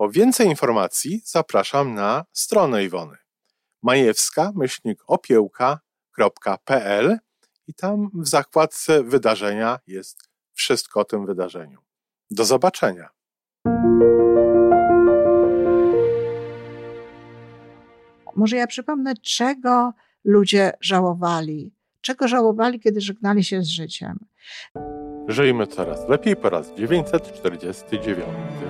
Po więcej informacji zapraszam na stronę Iwony majewska-opiełka.pl i tam w zakładce wydarzenia jest wszystko o tym wydarzeniu. Do zobaczenia. Może ja przypomnę, czego ludzie żałowali. Czego żałowali, kiedy żegnali się z życiem. Żyjmy coraz lepiej po raz 949.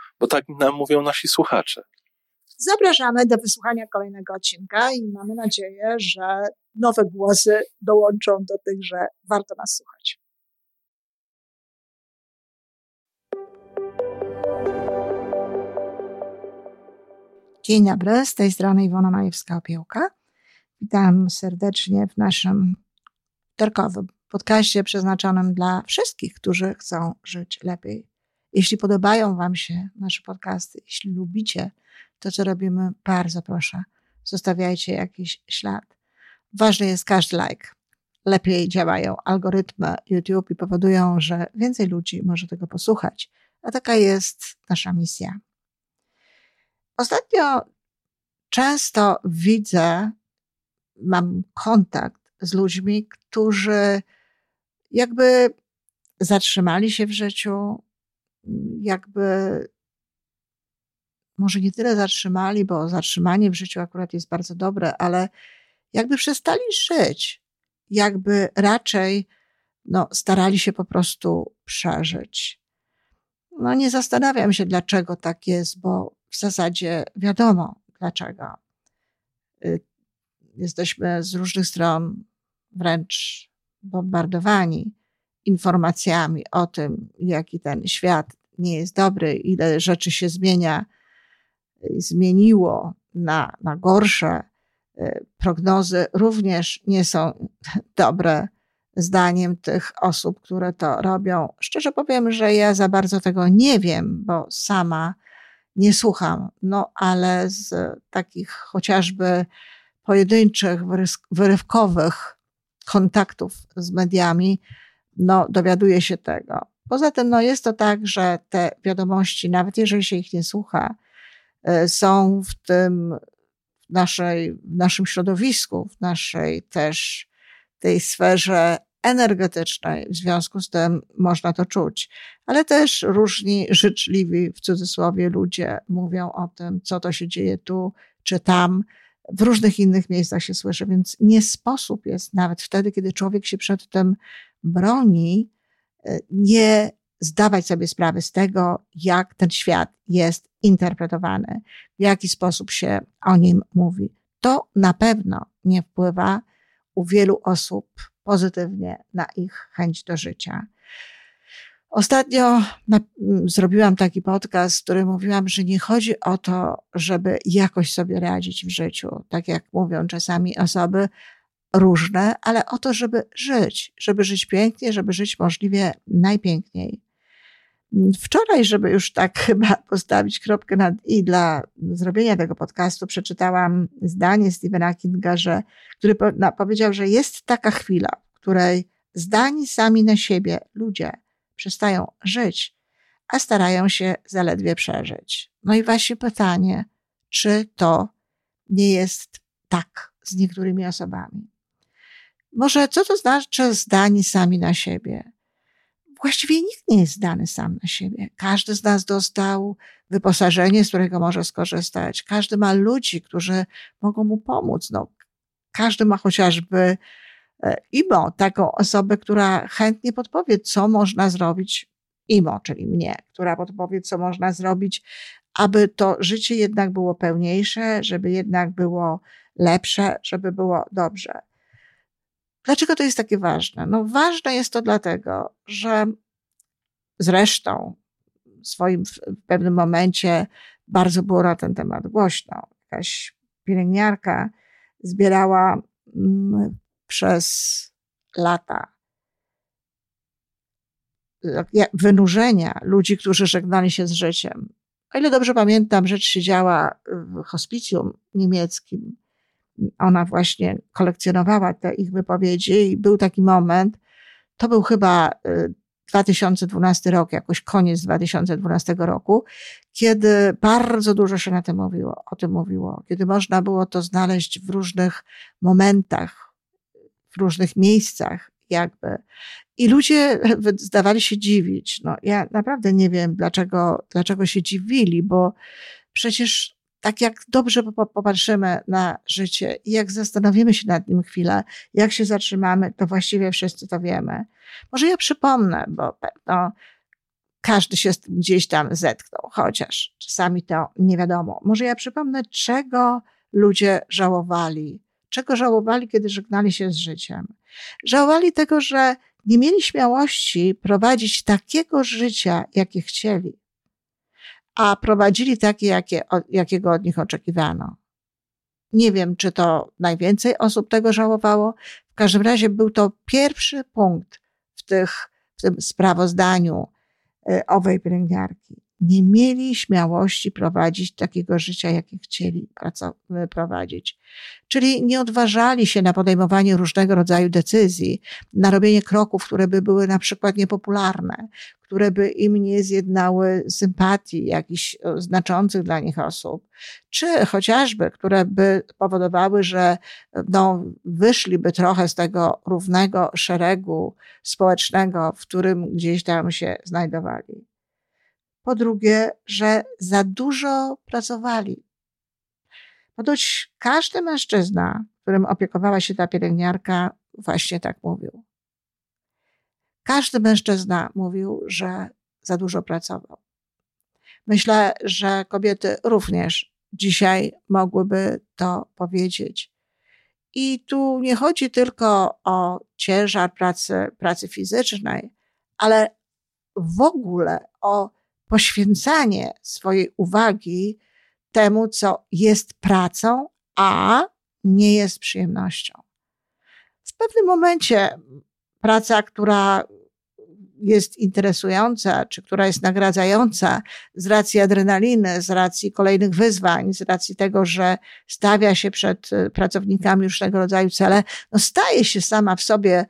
bo tak nam mówią nasi słuchacze. Zapraszamy do wysłuchania kolejnego odcinka i mamy nadzieję, że nowe głosy dołączą do tych, że warto nas słuchać. Dzień dobry, z tej strony Iwona Majewska-Opiełka. Witam serdecznie w naszym wtorkowym podcaście przeznaczonym dla wszystkich, którzy chcą żyć lepiej. Jeśli podobają Wam się nasze podcasty, jeśli lubicie to, co robimy, bardzo proszę, zostawiajcie jakiś ślad. Ważny jest każdy like. Lepiej działają algorytmy YouTube i powodują, że więcej ludzi może tego posłuchać. A taka jest nasza misja. Ostatnio często widzę, mam kontakt z ludźmi, którzy jakby zatrzymali się w życiu, jakby może nie tyle zatrzymali, bo zatrzymanie w życiu akurat jest bardzo dobre, ale jakby przestali żyć, jakby raczej no, starali się po prostu przeżyć. No, nie zastanawiam się, dlaczego tak jest, bo w zasadzie wiadomo dlaczego. Y, jesteśmy z różnych stron wręcz bombardowani informacjami o tym, jaki ten świat nie jest dobry, ile rzeczy się zmienia, zmieniło na, na gorsze. Y, prognozy również nie są dobre, zdaniem tych osób, które to robią. Szczerze powiem, że ja za bardzo tego nie wiem, bo sama nie słucham, no ale z takich chociażby pojedynczych, wyrywkowych kontaktów z mediami, no dowiaduję się tego. Poza tym, no jest to tak, że te wiadomości, nawet jeżeli się ich nie słucha, y, są w tym naszej, w naszym środowisku, w naszej też tej sferze energetycznej. W związku z tym można to czuć. Ale też różni życzliwi, w cudzysłowie, ludzie mówią o tym, co to się dzieje tu czy tam. W różnych innych miejscach się słyszy, więc nie sposób jest, nawet wtedy, kiedy człowiek się przed tym broni, e, nie zdawać sobie sprawy z tego, jak ten świat jest interpretowany, w jaki sposób się o nim mówi. To na pewno nie wpływa u wielu osób pozytywnie na ich chęć do życia. Ostatnio zrobiłam taki podcast, w którym mówiłam, że nie chodzi o to, żeby jakoś sobie radzić w życiu, tak jak mówią czasami osoby różne, ale o to, żeby żyć, żeby żyć pięknie, żeby żyć możliwie najpiękniej. Wczoraj, żeby już tak chyba postawić kropkę nad i dla zrobienia tego podcastu, przeczytałam zdanie Stephena Kinga, że, który powiedział, że jest taka chwila, w której zdani sami na siebie ludzie przestają żyć, a starają się zaledwie przeżyć. No i właśnie pytanie, czy to nie jest tak z niektórymi osobami? Może co to znaczy zdani sami na siebie? właściwie nikt nie jest zdany sam na siebie. Każdy z nas dostał wyposażenie, z którego może skorzystać. Każdy ma ludzi, którzy mogą mu pomóc. No, każdy ma chociażby e, IMO, taką osobę, która chętnie podpowie, co można zrobić IMO, czyli mnie, która podpowie, co można zrobić, aby to życie jednak było pełniejsze, żeby jednak było lepsze, żeby było dobrze. Dlaczego to jest takie ważne? No, ważne jest to dlatego, że zresztą w swoim w pewnym momencie bardzo było na ten temat głośno. Jakaś pielęgniarka zbierała mm, przez lata wynurzenia ludzi, którzy żegnali się z życiem. O ile dobrze pamiętam, rzecz się działa w hospicjum niemieckim. Ona właśnie kolekcjonowała te ich wypowiedzi i był taki moment, to był chyba 2012 y, rok, jakoś koniec 2012 roku, kiedy bardzo dużo się na tym mówiło, o tym mówiło, kiedy można było to znaleźć w różnych momentach, w różnych miejscach, jakby. I ludzie zdawali się dziwić. No, ja naprawdę nie wiem, dlaczego, dlaczego się dziwili, bo przecież tak jak dobrze popatrzymy na życie i jak zastanowimy się nad nim chwilę, jak się zatrzymamy, to właściwie wszyscy to wiemy. Może ja przypomnę, bo pewno każdy się gdzieś tam zetknął, chociaż czasami to nie wiadomo. Może ja przypomnę, czego ludzie żałowali, czego żałowali, kiedy żegnali się z życiem. Żałowali tego, że nie mieli śmiałości prowadzić takiego życia, jakie chcieli, a prowadzili takie, jakie, jakiego od nich oczekiwano. Nie wiem, czy to najwięcej osób tego żałowało. W każdym razie był to pierwszy punkt w, tych, w tym sprawozdaniu y, owej pielęgniarki nie mieli śmiałości prowadzić takiego życia, jakie chcieli prowadzić. Czyli nie odważali się na podejmowanie różnego rodzaju decyzji, na robienie kroków, które by były na przykład niepopularne, które by im nie zjednały sympatii jakichś e, znaczących dla nich osób, czy chociażby, które by powodowały, że no, wyszliby trochę z tego równego szeregu społecznego, w którym gdzieś tam się znajdowali. Po drugie, że za dużo pracowali. Ponoć każdy mężczyzna, którym opiekowała się ta pielęgniarka, właśnie tak mówił. Każdy mężczyzna mówił, że za dużo pracował. Myślę, że kobiety również dzisiaj mogłyby to powiedzieć. I tu nie chodzi tylko o ciężar pracy, pracy fizycznej, ale w ogóle o poświęcanie swojej uwagi temu, co jest pracą, a nie jest przyjemnością. W pewnym momencie praca, która jest interesująca, czy która jest nagradzająca z racji adrenaliny, z racji kolejnych wyzwań, z racji tego, że stawia się przed pracownikami różnego rodzaju cele, no staje się sama w sobie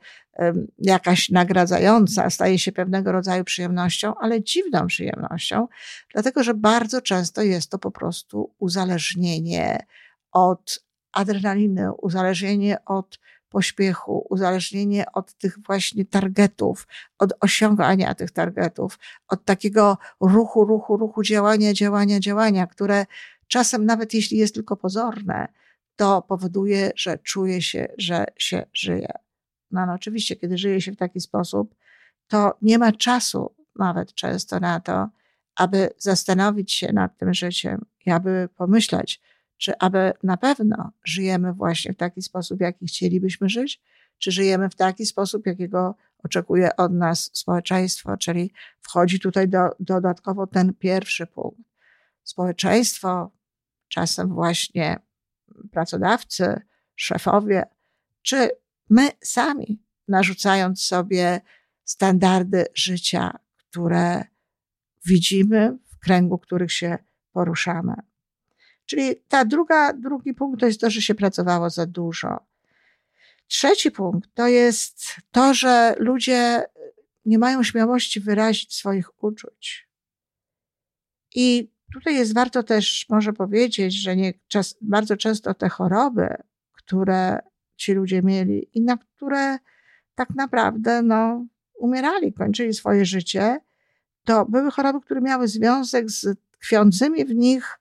jakaś nagradzająca, staje się pewnego rodzaju przyjemnością, ale dziwną przyjemnością, dlatego że bardzo często jest to po prostu uzależnienie od adrenaliny, uzależnienie od pośpiechu, uzależnienie od tych właśnie targetów, od osiągania tych targetów, od takiego ruchu, ruchu, ruchu, działania, działania, działania, które czasem nawet jeśli jest tylko pozorne, to powoduje, że czuje się, że się żyje. No, no oczywiście, kiedy żyje się w taki sposób, to nie ma czasu nawet często na to, aby zastanowić się nad tym życiem i aby pomyśleć, czy aby na pewno żyjemy właśnie w taki sposób, jaki chcielibyśmy żyć, czy żyjemy w taki sposób, jakiego oczekuje od nas społeczeństwo, czyli wchodzi tutaj do, dodatkowo ten pierwszy punkt. Społeczeństwo, czasem właśnie pracodawcy, szefowie, czy my sami, narzucając sobie standardy życia, które widzimy w kręgu, których się poruszamy. Czyli ta druga, drugi punkt to jest to, że się pracowało za dużo. Trzeci punkt to jest to, że ludzie nie mają śmiałości wyrazić swoich uczuć. I tutaj jest warto też może powiedzieć, że nie, czas, bardzo często te choroby, które ci ludzie mieli i na które tak naprawdę no, umierali, kończyli swoje życie, to były choroby, które miały związek z tkwiącymi w nich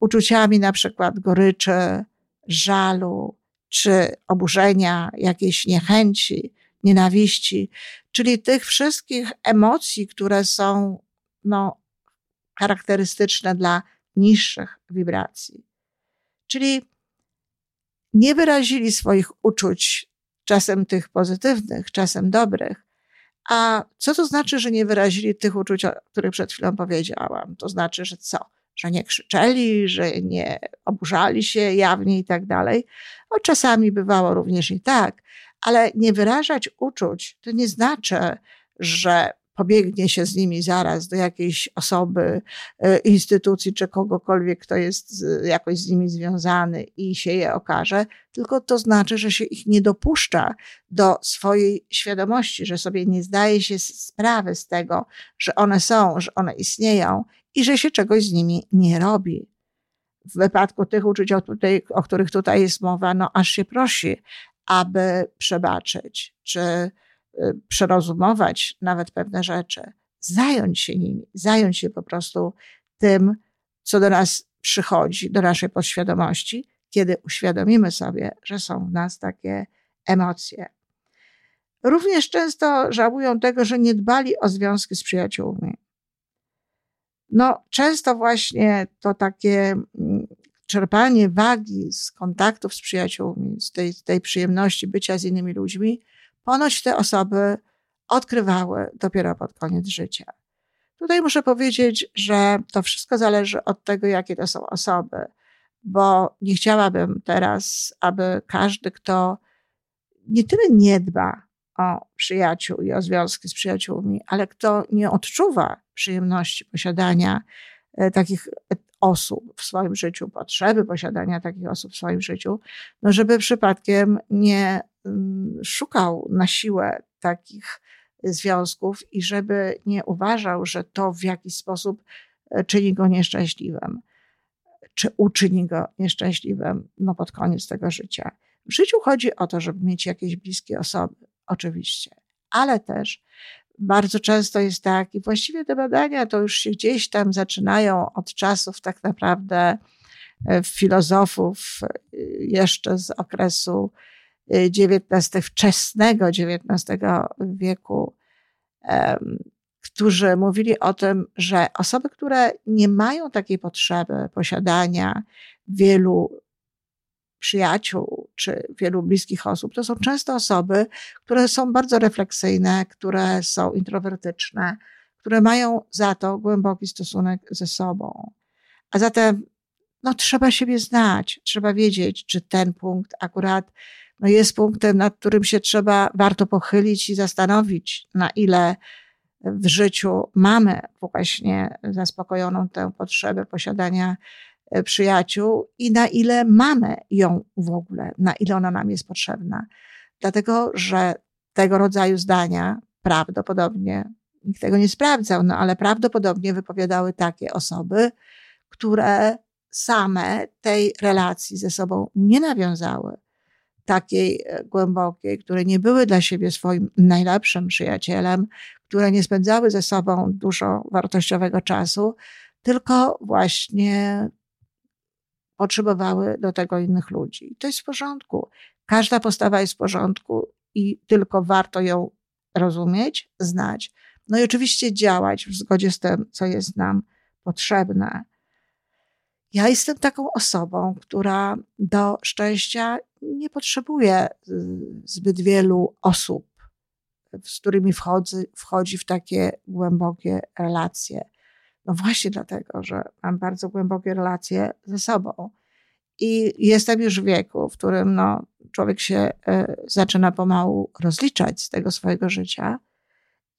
uczuciami na przykład goryczy, żalu, czy oburzenia, jakiejś niechęci, nienawiści, czyli tych wszystkich emocji, które są no, charakterystyczne dla niższych wibracji. Czyli nie wyrazili swoich uczuć, czasem tych pozytywnych, czasem dobrych. A co to znaczy, że nie wyrazili tych uczuć, o których przed chwilą powiedziałam? To znaczy, że co? Że nie krzyczeli, że nie oburzali się jawnie i tak dalej. O, czasami bywało również i tak, ale nie wyrażać uczuć to nie znaczy, że pobiegnie się z nimi zaraz do jakiejś osoby, e, instytucji czy kogokolwiek, kto jest jakoś z nimi związany i się je okaże, tylko to znaczy, że się ich nie dopuszcza do swojej świadomości, że sobie nie zdaje się sprawy z tego, że one są, że one istnieją i że się czegoś z nimi nie robi. W wypadku tych uczuć, o, tutaj, o których tutaj jest mowa, no aż się prosi, aby przebaczyć, czy przerozumować nawet pewne rzeczy, zająć się nimi, zająć się po prostu tym, co do nas przychodzi, do naszej podświadomości, kiedy uświadomimy sobie, że są w nas takie emocje. Również często żałują tego, że nie dbali o związki z przyjaciółmi. No, często właśnie to takie mm, czerpanie wagi z kontaktów z przyjaciółmi, z tej, tej przyjemności bycia z innymi ludźmi, ponoć te osoby odkrywały dopiero pod koniec życia. Tutaj muszę powiedzieć, że to wszystko zależy od tego, jakie to są osoby, bo nie chciałabym teraz, aby każdy, kto nie tyle nie dba o przyjaciół i o związki z przyjaciółmi, ale kto nie odczuwa przyjemności posiadania e, takich osób w swoim życiu, potrzeby posiadania takich osób w swoim życiu, no żeby przypadkiem nie mm, szukał na siłę takich związków i żeby nie uważał, że to w jakiś sposób e, czyni go nieszczęśliwym, czy uczyni go nieszczęśliwym no pod koniec tego życia. W życiu chodzi o to, żeby mieć jakieś bliskie osoby, oczywiście, ale też bardzo często jest tak, i właściwie te badania to już się gdzieś tam zaczynają od czasów tak naprawdę e, filozofów e, jeszcze z okresu XIX, e, wczesnego XIX wieku, którzy mówili o tym, że osoby, które nie mają takiej potrzeby posiadania wielu przyjaciół czy wielu bliskich osób, to są często osoby, które są bardzo refleksyjne, które są introwertyczne, które mają za to głęboki stosunek ze sobą. A zatem no, trzeba siebie znać, trzeba wiedzieć, czy ten punkt akurat no, jest punktem, nad którym się trzeba, warto pochylić i zastanowić, na ile w życiu mamy właśnie zaspokojoną tę potrzebę posiadania przyjaciół i na ile mamy ją w ogóle, na ile ona nam jest potrzebna. Dlatego, że tego rodzaju zdania prawdopodobnie, nikt tego nie sprawdzał, no ale prawdopodobnie wypowiadały takie osoby, które same tej relacji ze sobą nie nawiązały, takiej e, głębokiej, które nie były dla siebie swoim najlepszym przyjacielem, które nie spędzały ze sobą dużo wartościowego czasu, tylko właśnie potrzebowały do tego innych ludzi. I to jest w porządku. Każda postawa jest w porządku i tylko warto ją rozumieć, znać. No i oczywiście działać w zgodzie z tym, co jest nam potrzebne. Ja jestem taką osobą, która do szczęścia nie potrzebuje y, zbyt wielu osób, z którymi wchodzi, wchodzi w takie głębokie relacje. No właśnie dlatego, że mam bardzo głębokie relacje ze sobą. I jestem już w wieku, w którym no, człowiek się y, zaczyna pomału rozliczać z tego swojego życia.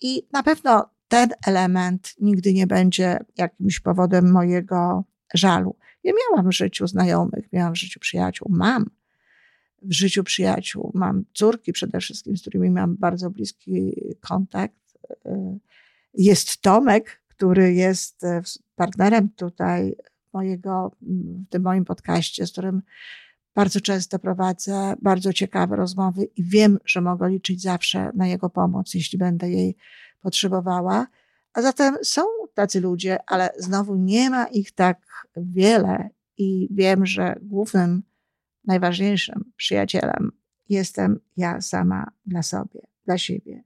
I na pewno ten element nigdy nie będzie jakimś powodem mojego żalu. Ja miałam w życiu znajomych, miałam w życiu przyjaciół, mam w życiu przyjaciół, mam córki przede wszystkim, z którymi mam bardzo bliski kontakt. E, jest Tomek, który jest e, partnerem tutaj mojego, w tym moim podcaście, z którym Bardzo często prowadzę bardzo ciekawe rozmowy i wiem, że mogę liczyć zawsze na jego pomoc, jeśli będę jej potrzebowała. A zatem są tacy ludzie, ale znowu nie ma ich tak wiele i wiem, że głównym, najważniejszym przyjacielem jestem ja sama dla sobie, dla siebie.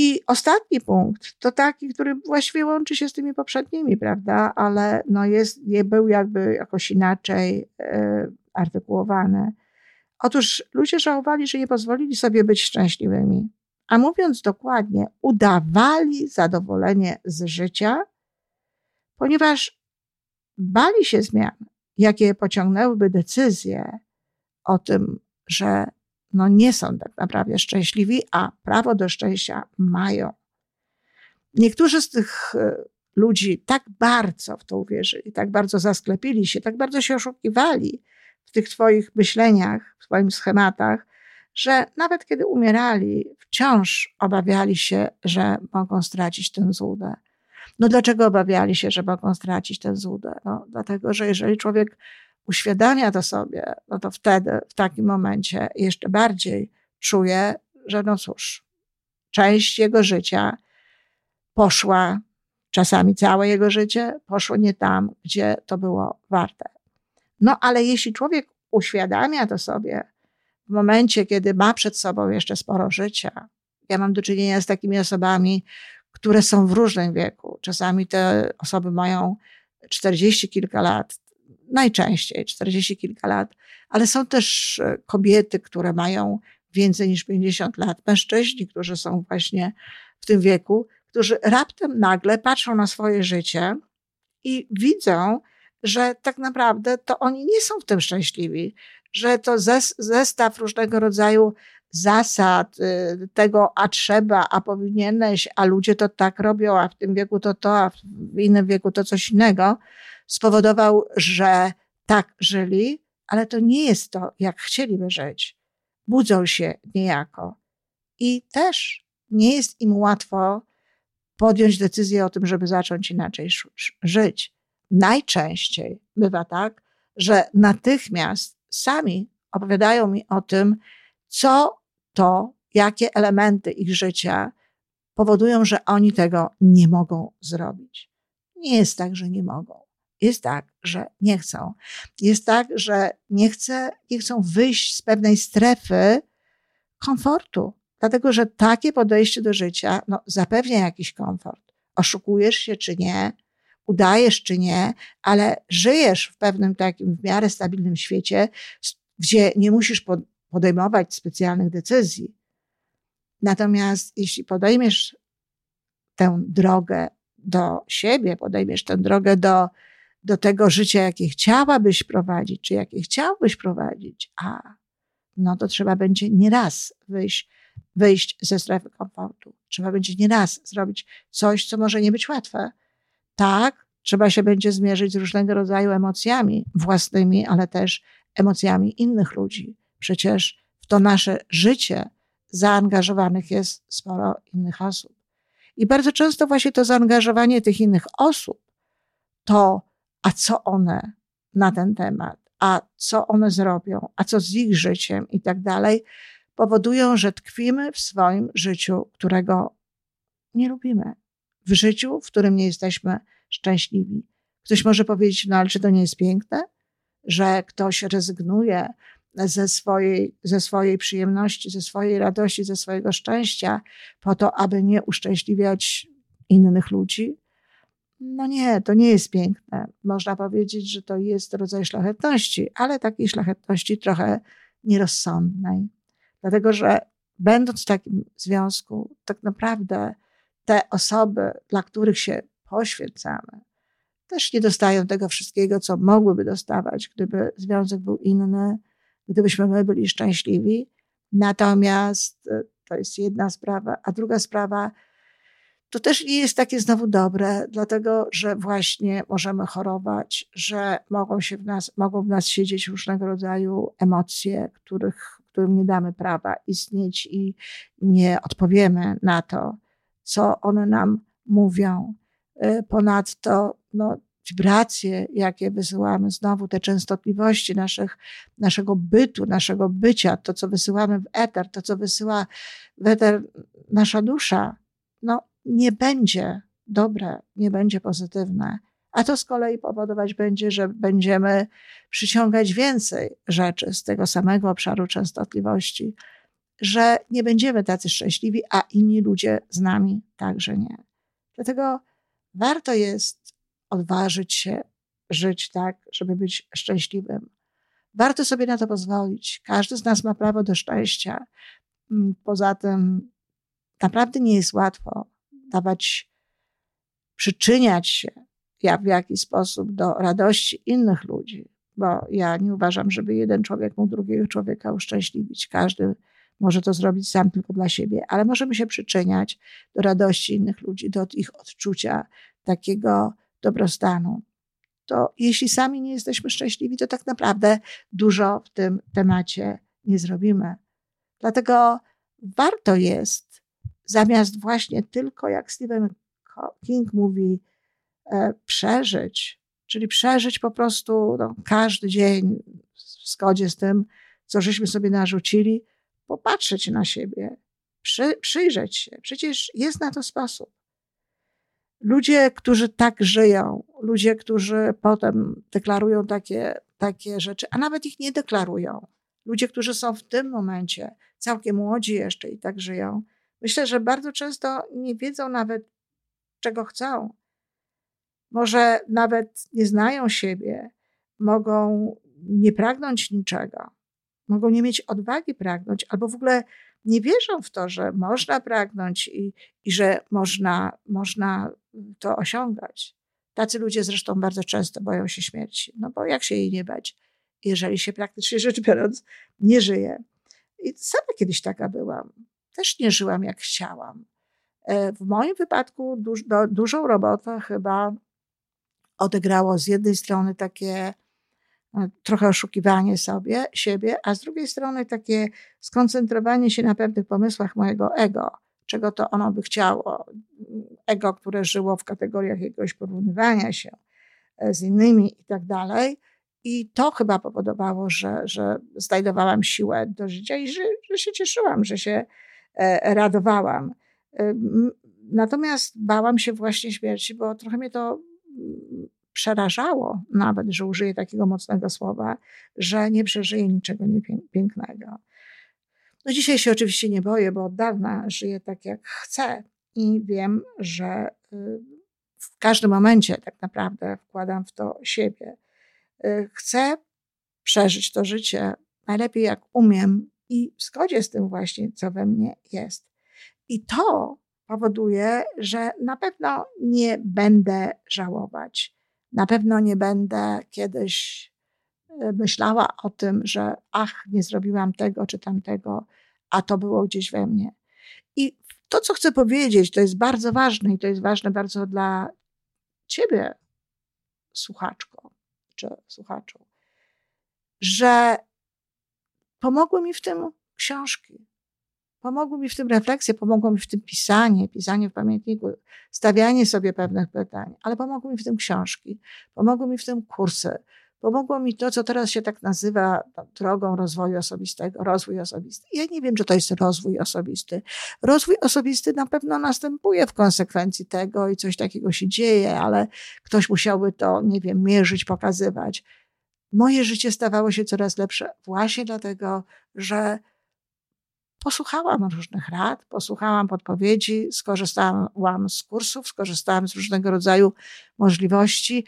I ostatni punkt to taki, który właściwie łączy się z tymi poprzednimi, prawda, ale no jest, nie był jakby jakoś inaczej e, artykułowany. Otóż ludzie żałowali, że nie pozwolili sobie być szczęśliwymi. A mówiąc dokładnie, udawali zadowolenie z życia, ponieważ bali się zmian, jakie pociągnęłyby decyzje o tym, że no nie są tak naprawdę szczęśliwi, a prawo do szczęścia mają. Niektórzy z tych e, ludzi tak bardzo w to uwierzyli, tak bardzo zasklepili się, tak bardzo się oszukiwali w tych Twoich myśleniach, w Twoich schematach, że nawet kiedy umierali, wciąż obawiali się, że mogą stracić tę złudę. No dlaczego obawiali się, że mogą stracić tę złudę? No, dlatego, że jeżeli człowiek uświadamia to sobie, no to wtedy, w takim momencie jeszcze bardziej czuje, że no cóż, część jego życia poszła, czasami całe jego życie poszło nie tam, gdzie to było warte. No ale jeśli człowiek uświadamia to sobie w momencie, kiedy ma przed sobą jeszcze sporo życia, ja mam do czynienia z takimi osobami, które są w różnym wieku. Czasami te osoby mają 40 kilka lat, najczęściej 40 kilka lat, ale są też e, kobiety, które mają więcej niż 50 lat, mężczyźni, którzy są właśnie w tym wieku, którzy raptem nagle patrzą na swoje życie i widzą, że tak naprawdę to oni nie są w tym szczęśliwi, że to zestaw różnego rodzaju zasad, y, tego a trzeba, a powinieneś, a ludzie to tak robią, a w tym wieku to to, a w innym wieku to coś innego, spowodował, że tak żyli, ale to nie jest to, jak chcieliby żyć. Budzą się niejako. I też nie jest im łatwo podjąć decyzję o tym, żeby zacząć inaczej żyć. Najczęściej bywa tak, że natychmiast sami opowiadają mi o tym, co to, jakie elementy ich życia powodują, że oni tego nie mogą zrobić. Nie jest tak, że nie mogą. Jest tak, że nie chcą. Jest tak, że nie, chce, nie chcą wyjść z pewnej strefy komfortu, dlatego że takie podejście do życia no, zapewnia jakiś komfort. Oszukujesz się czy nie, udajesz czy nie, ale żyjesz w pewnym takim w miarę stabilnym świecie, gdzie nie musisz podejmować specjalnych decyzji. Natomiast jeśli podejmiesz tę drogę do siebie, podejmiesz tę drogę do do tego życia, jakie chciałabyś prowadzić, czy jakie chciałbyś prowadzić, a no to trzeba będzie nieraz wyjść, wyjść ze strefy komfortu. Trzeba będzie nieraz zrobić coś, co może nie być łatwe. Tak, trzeba się będzie zmierzyć z różnego rodzaju emocjami własnymi, ale też emocjami innych ludzi. Przecież w to nasze życie zaangażowanych jest sporo innych osób. I bardzo często właśnie to zaangażowanie tych innych osób, to a co one na ten temat, a co one zrobią, a co z ich życiem i tak dalej, powodują, że tkwimy w swoim życiu, którego nie lubimy. W życiu, w którym nie jesteśmy szczęśliwi. Ktoś może powiedzieć, no ale czy to nie jest piękne, że ktoś rezygnuje ze swojej, ze swojej przyjemności, ze swojej radości, ze swojego szczęścia, po to, aby nie uszczęśliwiać innych ludzi? No nie, to nie jest piękne. Można powiedzieć, że to jest rodzaj szlachetności, ale takiej szlachetności trochę nierozsądnej. Dlatego, że będąc w takim związku, tak naprawdę te osoby, dla których się poświęcamy, też nie dostają tego wszystkiego, co mogłyby dostawać, gdyby związek był inny, gdybyśmy my byli szczęśliwi. Natomiast e, to jest jedna sprawa. A druga sprawa, to też nie jest takie znowu dobre, dlatego że właśnie możemy chorować, że mogą się w nas, mogą w nas siedzieć różnego rodzaju emocje, których, którym nie damy prawa istnieć i nie odpowiemy na to, co one nam mówią. Y, ponadto, no, wibracje, jakie wysyłamy, znowu te częstotliwości naszych, naszego bytu, naszego bycia, to, co wysyłamy w eter, to, co wysyła w eter nasza dusza, no nie będzie dobre, nie będzie pozytywne. A to z kolei powodować będzie, że będziemy przyciągać więcej rzeczy z tego samego obszaru częstotliwości, że nie będziemy tacy szczęśliwi, a inni ludzie z nami także nie. Dlatego warto jest odważyć się żyć tak, żeby być szczęśliwym. Warto sobie na to pozwolić. Każdy z nas ma prawo do szczęścia. Poza tym naprawdę nie jest łatwo dawać, przyczyniać się w jakiś sposób do radości innych ludzi, bo ja nie uważam, żeby jeden człowiek mógł drugiego człowieka uszczęśliwić. Każdy może to zrobić sam tylko dla siebie, ale możemy się przyczyniać do radości innych ludzi, do ich odczucia takiego dobrostanu. To jeśli sami nie jesteśmy szczęśliwi, to tak naprawdę dużo w tym temacie nie zrobimy. Dlatego warto jest, zamiast właśnie tylko, jak Stephen King mówi, e, przeżyć, czyli przeżyć po prostu no, każdy dzień w zgodzie z tym, co żeśmy sobie narzucili, popatrzeć na siebie, przy, przyjrzeć się. Przecież jest na to sposób. Ludzie, którzy tak żyją, ludzie, którzy potem deklarują takie, takie rzeczy, a nawet ich nie deklarują, ludzie, którzy są w tym momencie całkiem młodzi jeszcze i tak żyją, myślę, że bardzo często nie wiedzą nawet, czego chcą. Może nawet nie znają siebie, mogą nie pragnąć niczego mogą nie mieć odwagi pragnąć, albo w ogóle nie wierzą w to, że można pragnąć i, i że można, można to osiągać. Tacy ludzie zresztą bardzo często boją się śmierci, no bo jak się jej nie bać, jeżeli się praktycznie rzecz biorąc nie żyje. I sama kiedyś taka byłam. Też nie żyłam jak chciałam. E, w moim wypadku duż, do, dużą robotę chyba odegrało z jednej strony takie trochę oszukiwanie sobie, siebie, a z drugiej strony takie skoncentrowanie się na pewnych pomysłach mojego ego, czego to ono by chciało. Ego, które żyło w kategoriach jakiegoś porównywania się e, z innymi i tak dalej. I to chyba powodowało, że, że znajdowałam siłę do życia i że, że się cieszyłam, że się e, radowałam. E, natomiast bałam się właśnie śmierci, bo trochę mnie to przerażało nawet, że użyję takiego mocnego słowa, że nie przeżyję niczego pięknego. No dzisiaj się oczywiście nie boję, bo od dawna żyję tak, jak chcę i wiem, że y, w każdym momencie tak naprawdę wkładam w to siebie. Y, chcę przeżyć to życie najlepiej, jak umiem i w zgodzie z tym właśnie, co we mnie jest. I to powoduje, że na pewno nie będę żałować na pewno nie będę kiedyś e, myślała o tym, że ach, nie zrobiłam tego czy tamtego, a to było gdzieś we mnie. I to, co chcę powiedzieć, to jest bardzo ważne i to jest ważne bardzo dla ciebie, słuchaczko czy słuchaczu, że pomogły mi w tym książki. Pomogły mi w tym refleksje, pomogło mi w tym pisanie, pisanie w pamiętniku, stawianie sobie pewnych pytań, ale pomogły mi w tym książki, pomogły mi w tym kursy, pomogło mi to, co teraz się tak nazywa no, drogą rozwoju osobistego, rozwój osobisty. Ja nie wiem, czy to jest rozwój osobisty. Rozwój osobisty na pewno następuje w konsekwencji tego i coś takiego się dzieje, ale ktoś musiałby to, nie wiem, mierzyć, pokazywać. Moje życie stawało się coraz lepsze właśnie dlatego, że posłuchałam różnych rad, posłuchałam podpowiedzi, skorzystałam z kursów, skorzystałam z różnego rodzaju możliwości.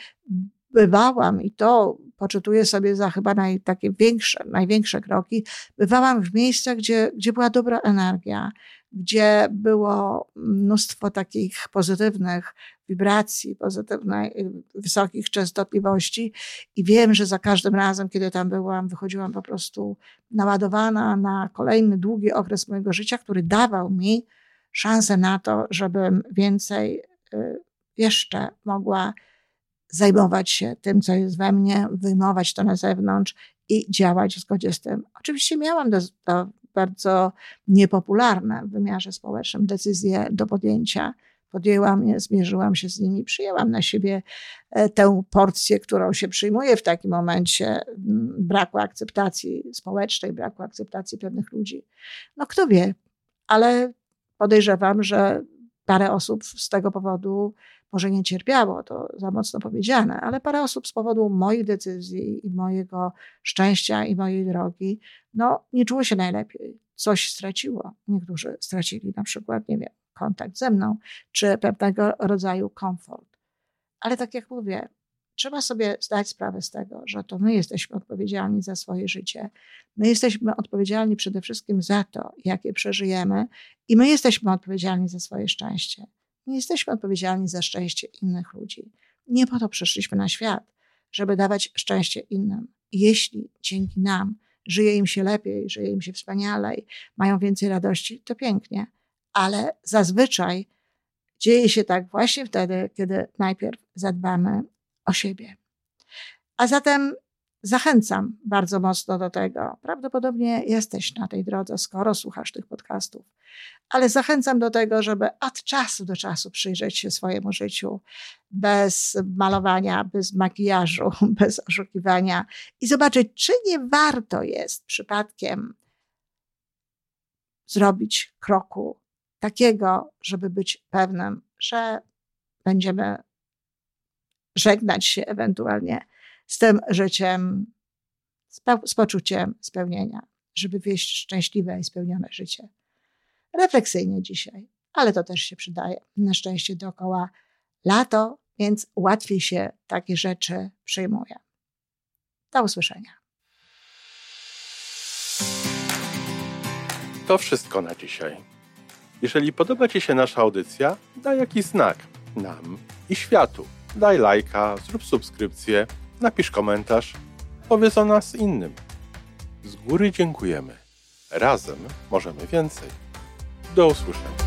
Bywałam i to poczytuję sobie za chyba naj, takie większe, największe kroki. Bywałam w miejscach, gdzie, gdzie była dobra energia, gdzie było mnóstwo takich pozytywnych wibracji, pozytywnych, wysokich częstotliwości i wiem, że za każdym razem, kiedy tam byłam, wychodziłam po prostu naładowana na kolejny długi okres mojego życia, który dawał mi szansę na to, żebym więcej y, jeszcze mogła zajmować się tym, co jest we mnie, wyjmować to na zewnątrz i działać w zgodzie z tym. Oczywiście miałam bardzo niepopularne w wymiarze społecznym decyzje do podjęcia, podjęłam je, zmierzyłam się z nimi, przyjęłam na siebie e, tę porcję, którą się przyjmuje w takim momencie braku akceptacji społecznej, braku akceptacji pewnych ludzi. No kto wie, ale podejrzewam, że parę osób z tego powodu może nie cierpiało, to za mocno powiedziane, ale parę osób z powodu moich decyzji i mojego szczęścia i mojej drogi, no nie czuło się najlepiej. Coś straciło. Niektórzy stracili na przykład, nie wiem, kontakt ze mną, czy pewnego rodzaju komfort. Ale tak jak mówię, trzeba sobie zdać sprawę z tego, że to my jesteśmy odpowiedzialni za swoje życie. My jesteśmy odpowiedzialni przede wszystkim za to, jakie przeżyjemy, i my jesteśmy odpowiedzialni za swoje szczęście. Nie jesteśmy odpowiedzialni za szczęście innych ludzi. Nie po to przyszliśmy na świat, żeby dawać szczęście innym. Jeśli dzięki nam żyje im się lepiej, żyje im się wspanialej, mają więcej radości, to pięknie. Ale zazwyczaj dzieje się tak właśnie wtedy, kiedy najpierw zadbamy o siebie. A zatem zachęcam bardzo mocno do tego. Prawdopodobnie jesteś na tej drodze, skoro słuchasz tych podcastów, ale zachęcam do tego, żeby od czasu do czasu przyjrzeć się swojemu życiu bez malowania, bez makijażu, bez oszukiwania i zobaczyć, czy nie warto jest przypadkiem zrobić kroku takiego, żeby być pewnym, że będziemy żegnać się ewentualnie z tym życiem, z, z poczuciem spełnienia, żeby wieść szczęśliwe i spełnione życie. Refleksyjnie dzisiaj, ale to też się przydaje. Na szczęście dookoła lato, więc łatwiej się takie rzeczy przyjmuje. Do usłyszenia. To wszystko na dzisiaj. Jeżeli podoba Ci się nasza audycja, daj jakiś znak nam i światu. Daj lajka, zrób subskrypcję, napisz komentarz, powiedz o nas innym. Z góry dziękujemy. Razem możemy więcej. Do usłyszenia.